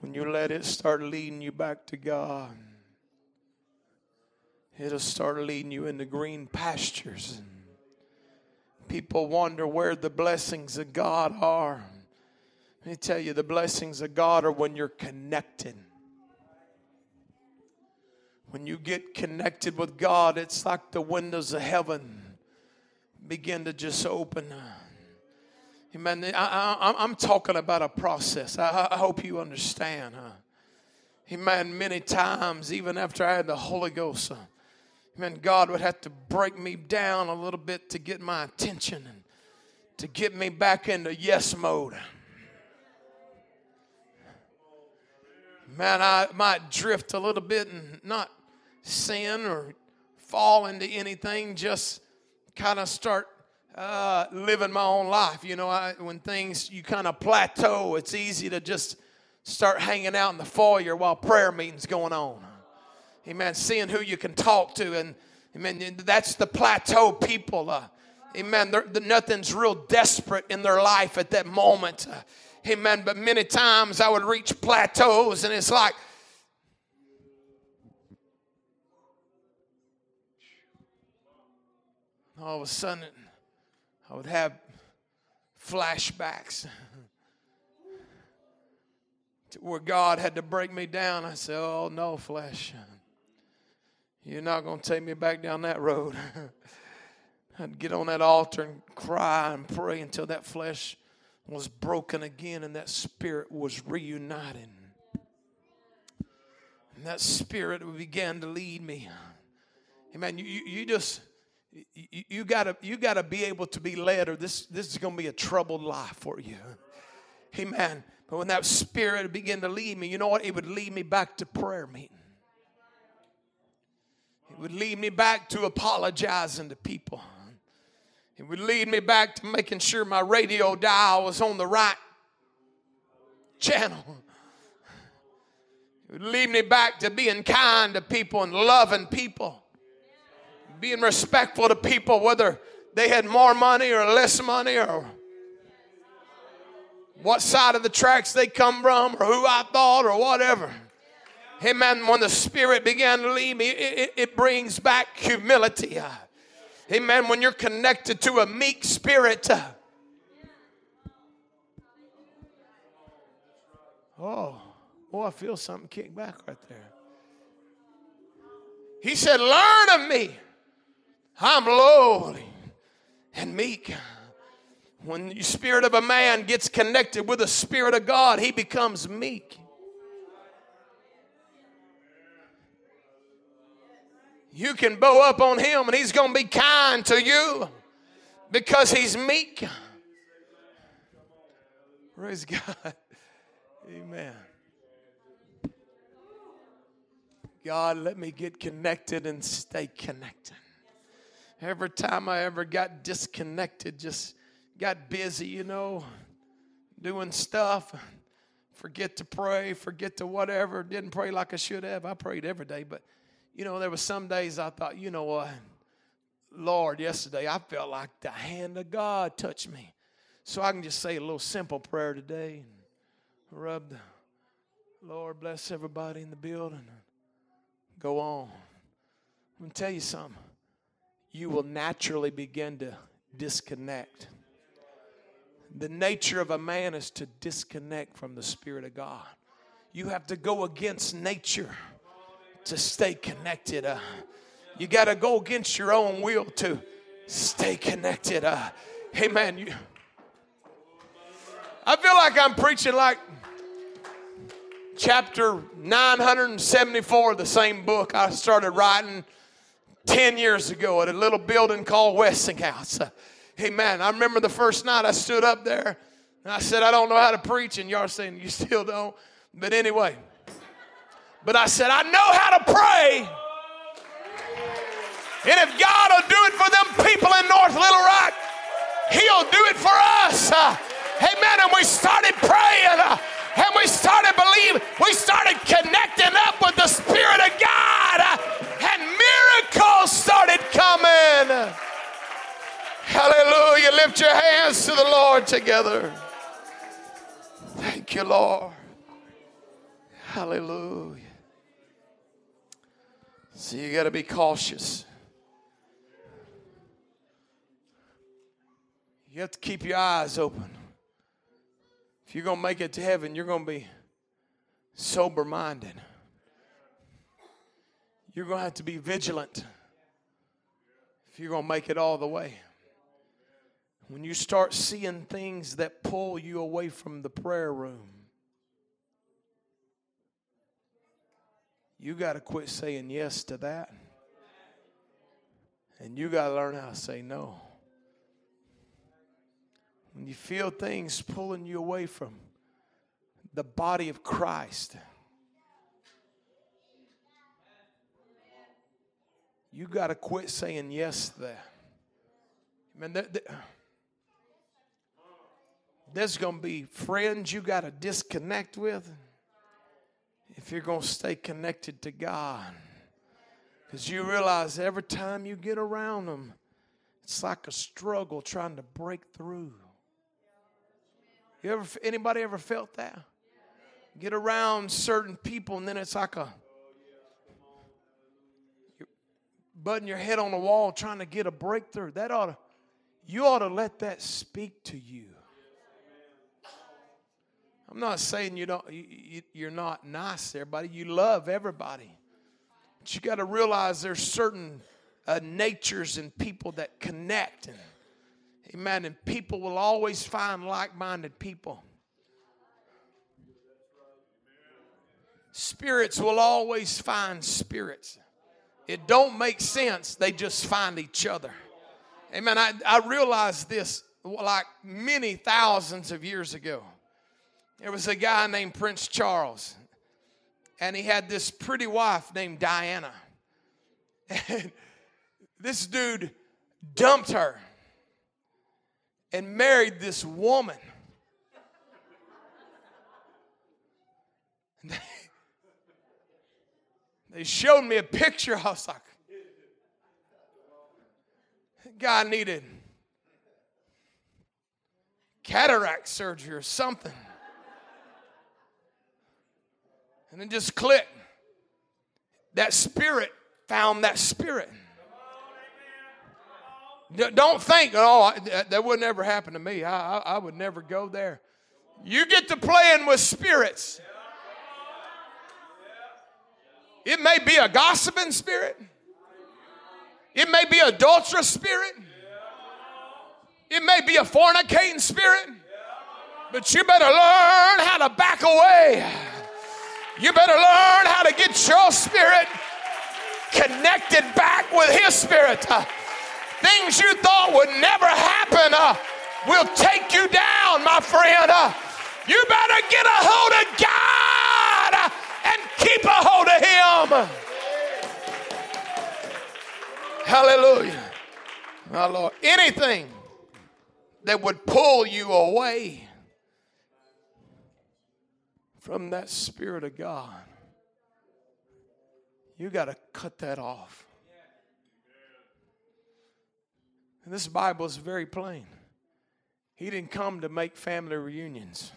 when you let it start leading you back to God, it'll start leading you into green pastures. People wonder where the blessings of God are. Let me tell you, the blessings of God are when you're connected. When you get connected with God, it's like the windows of heaven begin to just open. Amen. I, am talking about a process. I, I hope you understand. Huh? Amen. Many times, even after I had the Holy Ghost, uh, Amen. God would have to break me down a little bit to get my attention and to get me back into yes mode. Man, I might drift a little bit and not sin or fall into anything, just kind of start uh, living my own life. You know, I, when things, you kind of plateau, it's easy to just start hanging out in the foyer while prayer meeting's going on. Amen. Seeing who you can talk to. And amen. That's the plateau people. Uh, amen. They're, nothing's real desperate in their life at that moment. Uh, amen. But many times I would reach plateaus and it's like, all of a sudden I would have flashbacks to where God had to break me down. I said, Oh, no, flesh. You're not going to take me back down that road. I'd get on that altar and cry and pray until that flesh was broken again and that spirit was reunited. And that spirit began to lead me. Amen. You, you, you just you, gotta you gotta be able to be led, or this this is gonna be a troubled life for you. Amen. But when that spirit began to lead me, you know what? It would lead me back to prayer meeting. It would lead me back to apologizing to people. It would lead me back to making sure my radio dial was on the right channel. It would lead me back to being kind to people and loving people. Being respectful to people, whether they had more money or less money or what side of the tracks they come from or who I thought or whatever. Amen. When the Spirit began to lead me, it, it brings back humility. Amen. When you're connected to a meek spirit. Oh, oh, I feel something kick back right there. He said, Learn of me. I'm lowly and meek. When the spirit of a man gets connected with the spirit of God, he becomes meek. You can bow up on him and he's going to be kind to you because he's meek. Praise God. Amen. God, let me get connected and stay connected. Every time I ever got disconnected, just got busy, you know, doing stuff, forget to pray, forget to whatever, didn't pray like I should have. I prayed every day, but You know, there were some days I thought, you know what? Lord, yesterday I felt like the hand of God touched me. So I can just say a little simple prayer today and rub the Lord bless everybody in the building go on. I'm going to tell you something. You will naturally begin to disconnect. The nature of a man is to disconnect from the Spirit of God. You have to go against nature to stay connected. Uh, you got to go against your own will to stay connected. Uh, amen. You, I feel like I'm preaching like chapter 974 of the same book I started writing 10 years ago at a little building called Westinghouse. Amen. I remember the first night I stood up there and I said, I don't know how to preach. And y'all saying, You still don't? But anyway, but I said, I know how to pray. And if God will do it for them people in North Little Rock, He'll do it for us. Uh, amen. And we started praying. Uh, and we started believing. We started connecting up with the Spirit of God. Uh, coming. Hallelujah. Lift your hands to the Lord together. Thank you, Lord. Hallelujah. So you got to be cautious. You have to keep your eyes open. If you're going to make it to heaven, you're going to be sober minded. You're going to have to be vigilant if you're going to make it all the way. When you start seeing things that pull you away from the prayer room, you got to quit saying yes to that. And you got to learn how to say no when you feel things pulling you away from the body of Christ, you got to quit saying yes. I mean, there, there, there's going to be friends you got to disconnect with if you're going to stay connected to God. Because you realize every time you get around them, it's like a struggle trying to break through. You ever anybody ever felt that? Get around certain people and then it's like a butting your head on the wall trying to get a breakthrough. That ought to you ought to let that speak to you. I'm not saying you don't you, you're not nice to everybody. You love everybody. But you got to realize there's certain uh, natures and people that connect and Amen. And people will always find like minded people. Spirits will always find spirits. It don't make sense. They just find each other. Amen. I, I realized this like many thousands of years ago. There was a guy named Prince Charles, and he had this pretty wife named Diana. And this dude dumped her and married this woman. They, showed me a picture. I was like, guy needed cataract surgery or something. And then just click. That spirit found that spirit. Don't think, oh, that would never happen to me. I, I, I would never go there. You get to playing with spirits. It may be a gossiping spirit. It may be adulterous spirit. It may be a fornicating spirit. But you better learn how to back away. You better learn how to get your spirit connected back with his spirit. Things you thought would never happen uh, will take you down, my friend. Uh, you better get a hold of God uh, keep a hold of Him. Hallelujah. My Lord. Anything that would pull you away from that Spirit of God, You got to cut that off. And this Bible is very plain. He didn't come to make family reunions.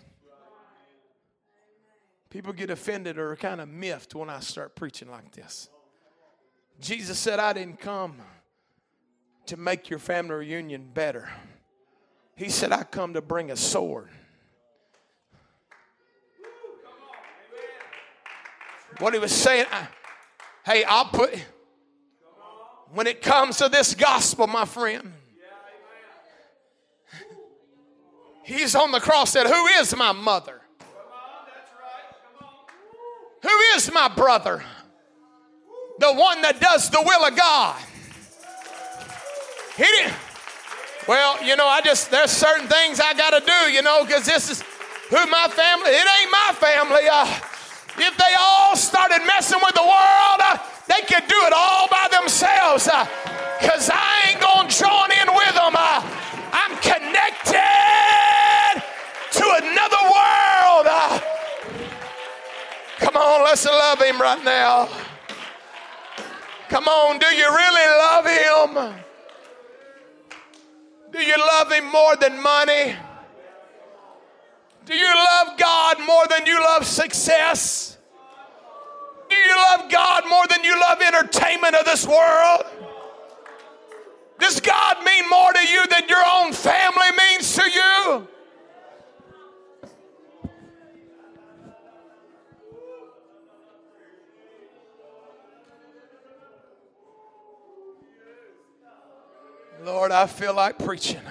People get offended or kind of miffed when I start preaching like this. Jesus said, I didn't come to make your family reunion better. He said, I come to bring a sword. What he was saying, I, hey, I'll put, when it comes to this gospel, my friend, he's on the cross said, Who is my mother? Who is my brother? The one that does the will of God. He didn't. Well, you know, I just, there's certain things I got to do, you know, because this is who my family, it ain't my family. Uh, if they all started messing with the world, uh, they could do it all by themselves. Because uh, I ain't going to join in with them. Uh, I'm connected to another world. On, let's love him right now. Come on, do you really love him? Do you love him more than money? Do you love God more than you love success? Do you love God more than you love entertainment of this world? Does God mean more to you than your own family means to you? Lord, I feel like preaching.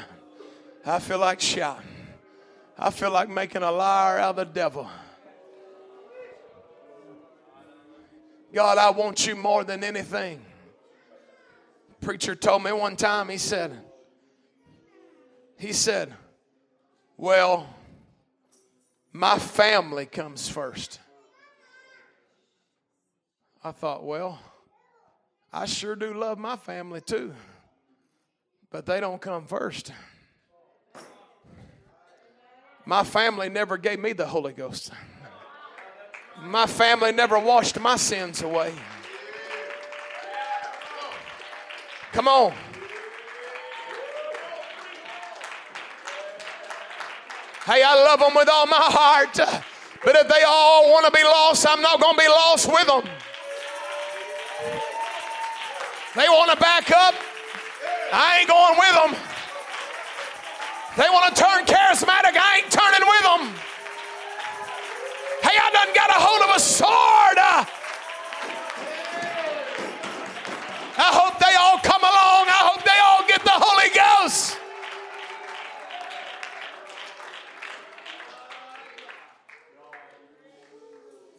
I feel like shouting. I feel like making a liar out of the devil. God, I want you more than anything. Preacher told me one time, he said, he said, well, my family comes first. I thought, well, I sure do love my family too but they don't come first. My family never gave me the Holy Ghost. My family never washed my sins away. Come on. Hey, I love them with all my heart. But if they all want to be lost, I'm not going to be lost with them. They want to back up. I ain't going with them. They want to turn charismatic. I ain't turning with them. Hey, I done got a hold of a sword. I hope they all come along. I hope they all get the Holy Ghost.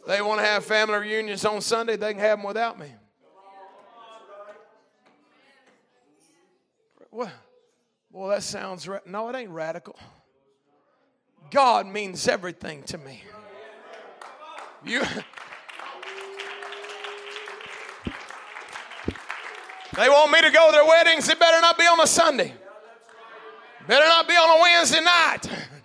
They want to have family reunions on Sunday, they can have them without me. Well, well that sounds ra- no, it ain't radical. God means everything to me. You. They want me to go to their weddings. It better not be on a Sunday. Better not be on a Wednesday night.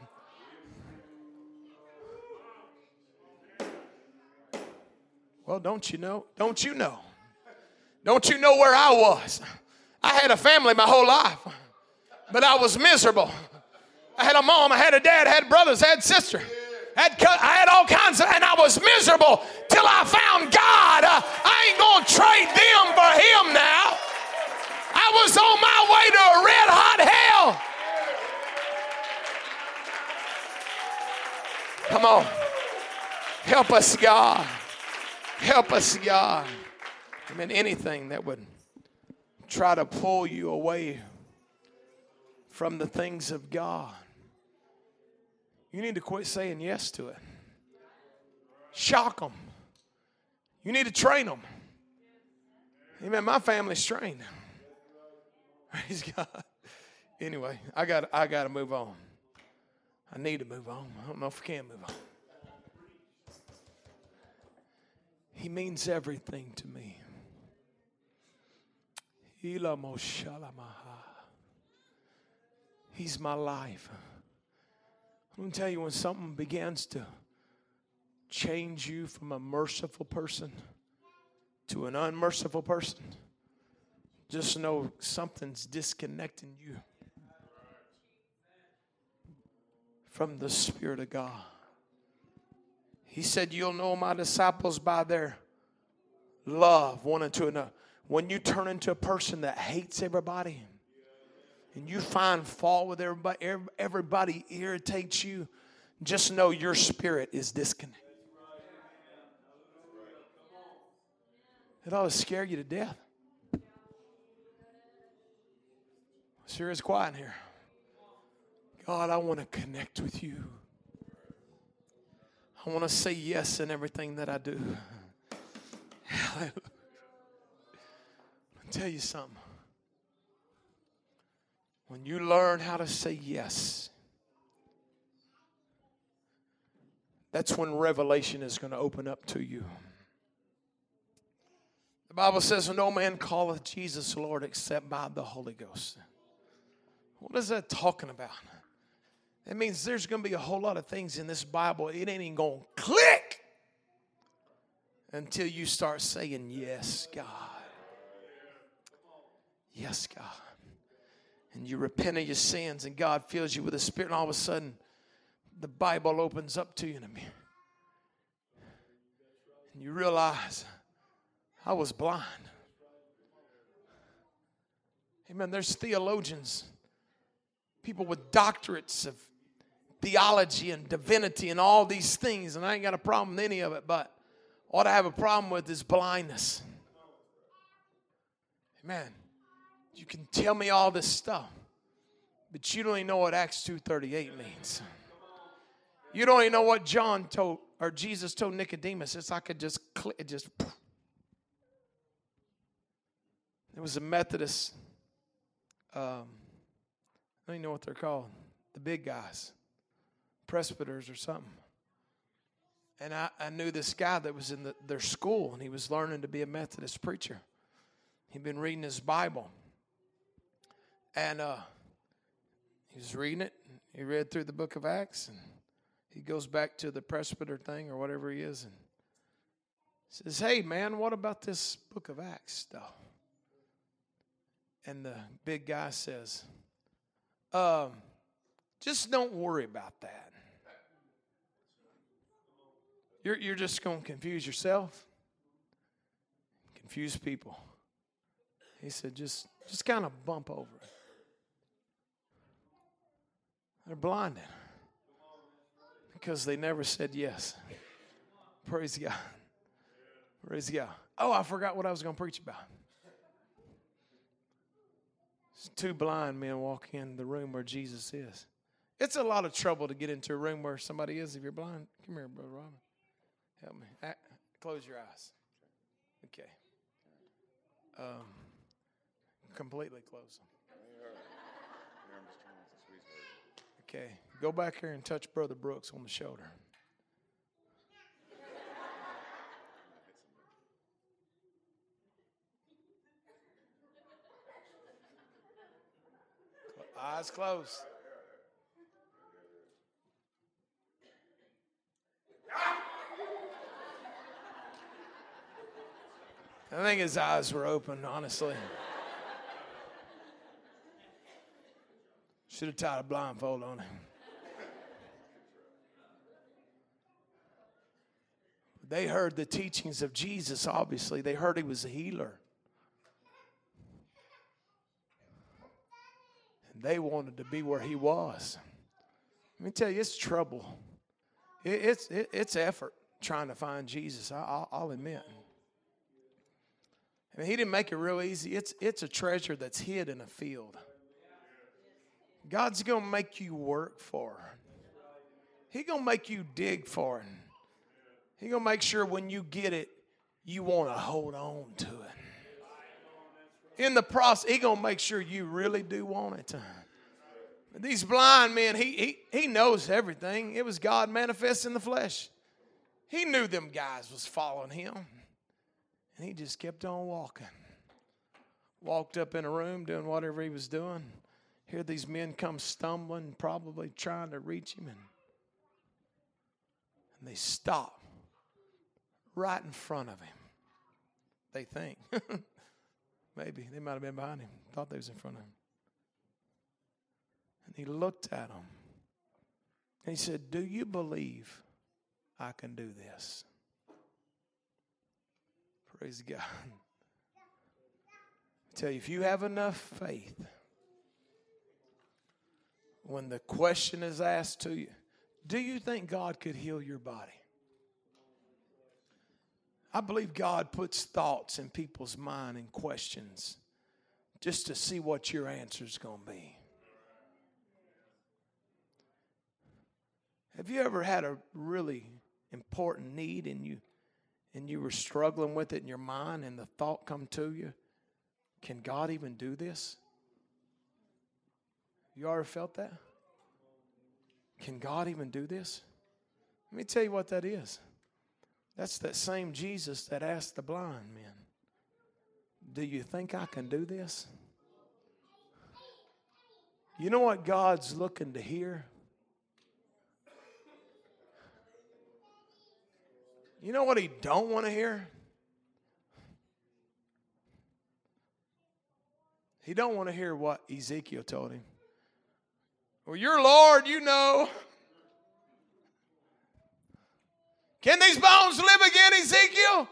Well, don't you know? Don't you know? Don't you know where I was? I had a family my whole life, but I was miserable. I had a mom, I had a dad, I had brothers, I had sister. I had, I had all kinds of, and I was miserable till I found God. Uh, I ain't gonna trade them for Him now. I was on my way to a red hot hell. Come on. Help us, God. Help us, God. I mean, anything that would try to pull you away from the things of God. You need to quit saying yes to it. Shock them. You need to train them. Amen. My family's trained. Praise God. Anyway, I got I got to move on. I need to move on. I don't know if I can move on. He means everything to me. He's my life. I'm going to tell you when something begins to change you from a merciful person to an unmerciful person, just know something's disconnecting you from the Spirit of God. He said, You'll know my disciples by their love one unto another. When you turn into a person that hates everybody and you find fault with everybody, everybody irritates you, just know your spirit is disconnected. It ought to scare you to death. Sure is quiet in here. God, I want to connect with you. I want to say yes in everything that I do. Hallelujah. I'll tell you something. When you learn how to say yes, that's when revelation is going to open up to you. The Bible says, No man calleth Jesus Lord except by the Holy Ghost. What is that talking about? It means there's going to be a whole lot of things in this Bible. It ain't even going to click until you start saying, Yes, God. Yes, God. And you repent of your sins, and God fills you with the Spirit, and all of a sudden, the Bible opens up to you. And you realize, I was blind. Amen. There's theologians, people with doctorates of theology and divinity and all these things, and I ain't got a problem with any of it, but what I have a problem with is blindness. Amen. You can tell me all this stuff, but you don't even know what Acts 2:38 means. You don't even know what John told or Jesus told Nicodemus. It's like it just it just. It was a Methodist. Um, I don't even know what they're called. The big guys presbyters or something. And I, I knew this guy that was in the, their school, and he was learning to be a Methodist preacher. He'd been reading his Bible. And uh, he was reading it. He read through the book of Acts, and he goes back to the presbyter thing or whatever he is, and says, Hey, man, what about this book of Acts stuff? And the big guy says, um, Just don't worry about that. You're, you're just going to confuse yourself, confuse people. He said, just, just kind of bump over it. They're blinded because they never said yes. Praise God. Praise God. Oh, I forgot what I was going to preach about. Two blind men walk in the room where Jesus is. It's a lot of trouble to get into a room where somebody is if you're blind. Come here, Brother Robin. Help me. Close your eyes. Okay. Um, completely close them. Okay. Go back here and touch Brother Brooks on the shoulder. Eyes closed. I think his eyes were open, honestly. Should have tied a blindfold on him. They heard the teachings of Jesus, obviously. They heard he was a healer. And they wanted to be where he was. Let me tell you, it's trouble. it's, it's effort trying to find Jesus, I, I'll admit. I mean, he didn't make it real easy. It's, it's a treasure that's hid in a field. God's going to make you work for it. He's going to make you dig for it. He's going to make sure when you get it, you want to hold on to it. In the process, He's going to make sure you really do want it. These blind men, he, he, he knows everything. It was God manifest in the flesh. He knew them guys was following him. And he just kept on walking. Walked up in a room doing whatever he was doing. Here these men come stumbling, probably trying to reach him. And, and they stop right in front of him. they think. Maybe they might have been behind him, thought they was in front of him. And he looked at them. And he said, Do you believe I can do this? Praise God. I tell you, if you have enough faith, when the question is asked to you, do you think God could heal your body? I believe God puts thoughts in people's mind and questions just to see what your answer is going to be. Have you ever had a really important need and you and you were struggling with it in your mind and the thought come to you, can God even do this? You ever felt that? Can God even do this? Let me tell you what that is. That's that same Jesus that asked the blind men, Do you think I can do this? You know what God's looking to hear? You know what he don't want to hear? He don't want to hear what Ezekiel told him. Well, you're Lord, you know. Can these bones live again, Ezekiel?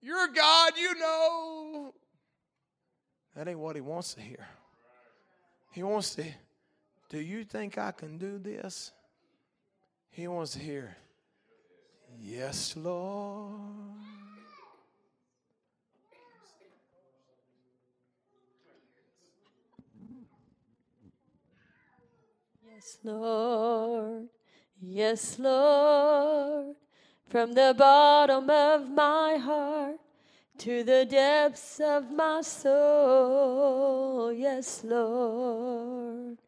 You're God, you know. That ain't what he wants to hear. He wants to, do you think I can do this? He wants to hear, yes, Lord. Yes, Lord. Yes, Lord. From the bottom of my heart to the depths of my soul. Yes, Lord.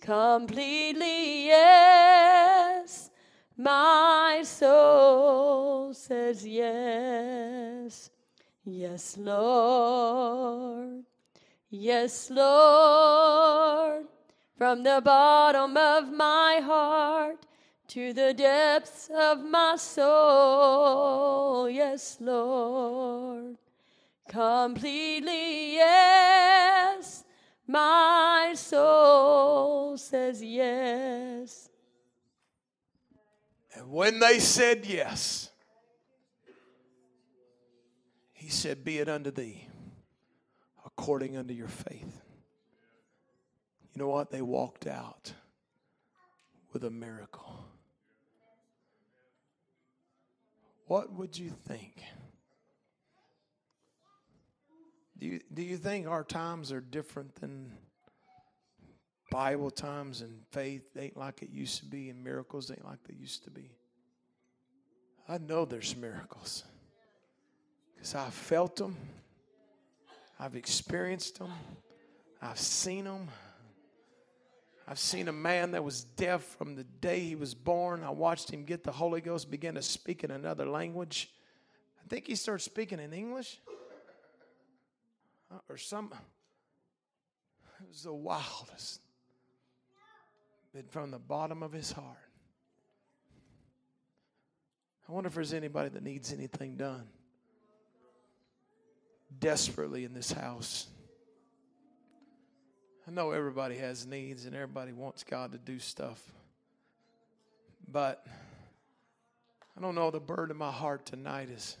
Completely, yes. My soul says yes. Yes, Lord. Yes, Lord from the bottom of my heart to the depths of my soul. Yes, Lord. Completely, yes. My soul says yes. And when they said yes, he said, Be it unto thee according unto your faith. Know what? They walked out with a miracle. What would you think? Do you, do you think our times are different than Bible times and faith ain't like it used to be and miracles ain't like they used to be? I know there's miracles because I've felt them, I've experienced them, I've seen them. I've seen a man that was deaf from the day he was born. I watched him get the Holy Ghost, begin to speak in another language. I think he started speaking in English uh, or some. It was the wildest. But from the bottom of his heart. I wonder if there's anybody that needs anything done desperately in this house. I know everybody has needs and everybody wants God to do stuff. But I don't know, the burden of my heart tonight is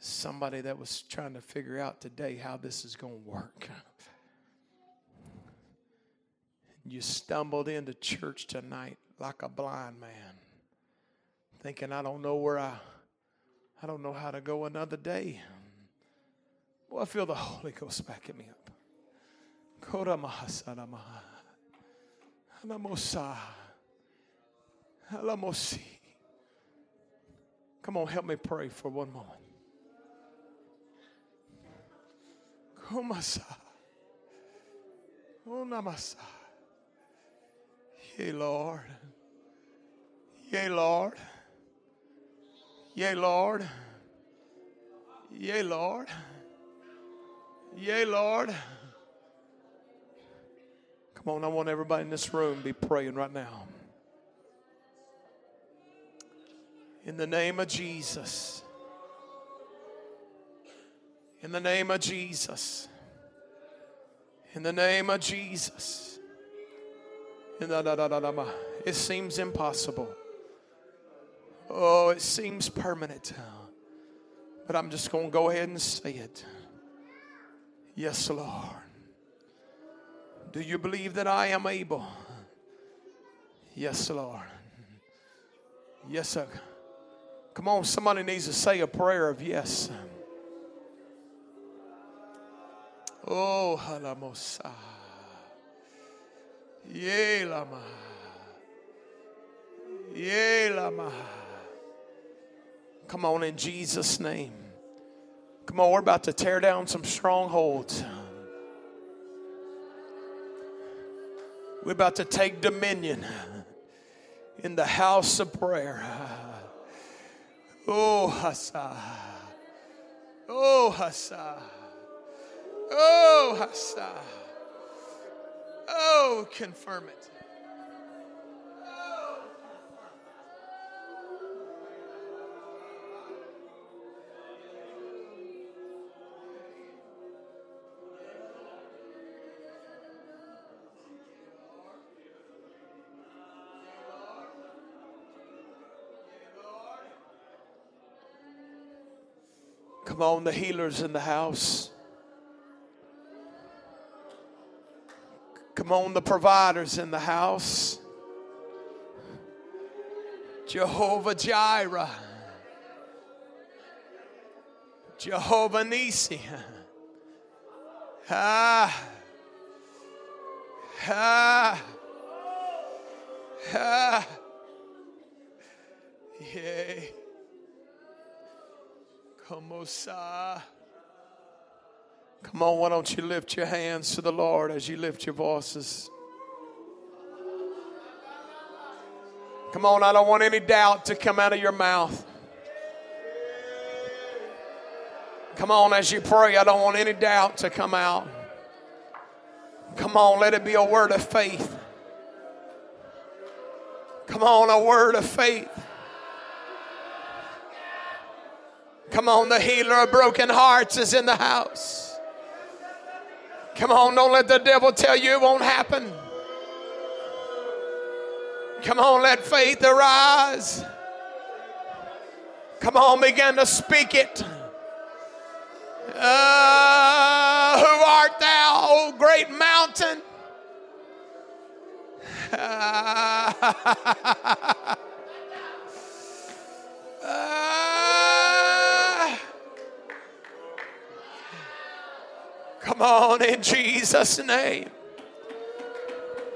somebody that was trying to figure out today how this is going to work. you stumbled into church tonight like a blind man, thinking, I don't know where I, I don't know how to go another day. Well, I feel the Holy Ghost backing me up. Come on, help me pray for one moment. Kumasa. Unamasa. Yea, Lord. Yea, Lord. Yea, Lord. Yea, Lord. Yea, Lord. Come on, I want everybody in this room to be praying right now. In the name of Jesus. In the name of Jesus. In the name of Jesus. It seems impossible. Oh, it seems permanent. But I'm just going to go ahead and say it. Yes, Lord. Do you believe that I am able? Yes, Lord. Yes, sir. Come on, somebody needs to say a prayer of yes. Oh, halamosa. Ye lama. Ye lama. Come on, in Jesus' name. Come on, we're about to tear down some strongholds. We're about to take dominion in the house of prayer. Oh, Hasa. Oh, Hasa. Oh, Hasa. Oh, confirm it. Come on, the healers in the house. Come on, the providers in the house. Jehovah Jireh. Jehovah Nissi. Ah. Ah. Ah. Yay. Come on, why don't you lift your hands to the Lord as you lift your voices? Come on, I don't want any doubt to come out of your mouth. Come on, as you pray, I don't want any doubt to come out. Come on, let it be a word of faith. Come on, a word of faith. Come on, the healer of broken hearts is in the house. Come on, don't let the devil tell you it won't happen. Come on, let faith arise. Come on, begin to speak it. Uh, who art thou, O great mountain? Ah. Come on, in Jesus' name.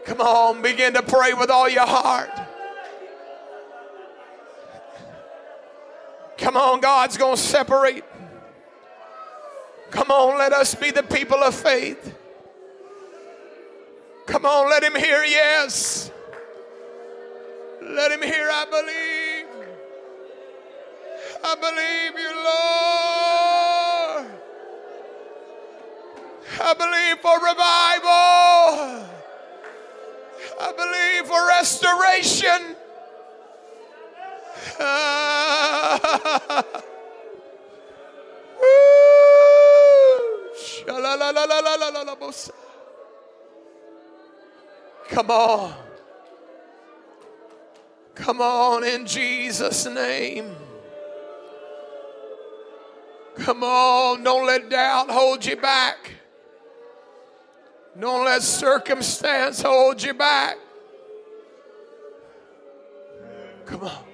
Come on, begin to pray with all your heart. Come on, God's going to separate. Come on, let us be the people of faith. Come on, let him hear yes. Let him hear I believe. I believe you, Lord. I believe for revival. I believe for restoration. Come on. Come on in Jesus' name. Come on, don't let doubt hold you back. Don't let circumstance hold you back. Come on.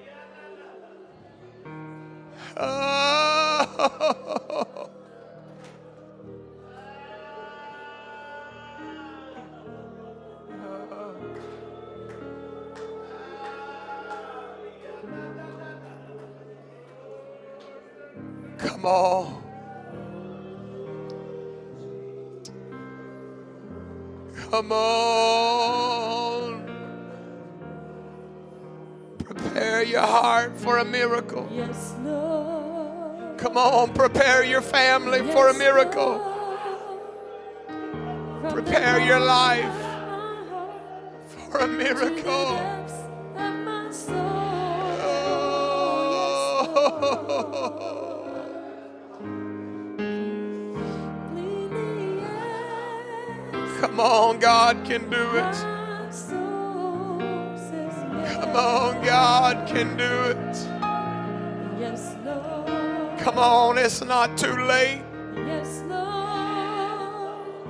Oh. Come on. Prepare your heart for a miracle. Yes, Lord. Come on, prepare your family for a miracle. Lord. Prepare your life for a miracle. God can do it. Come on, God can do it. Come on, it's not too late.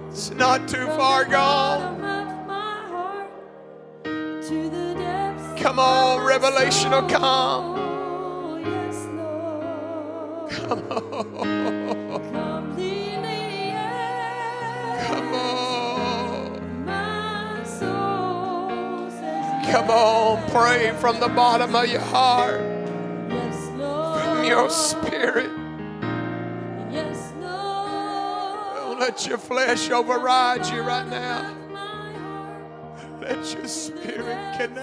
It's not too far gone. Come on, revelation will come. Come on. Come on, pray from the bottom of your heart, yes, Lord. from your spirit. Yes, Lord. Don't let your flesh override you right now. Let your spirit connect.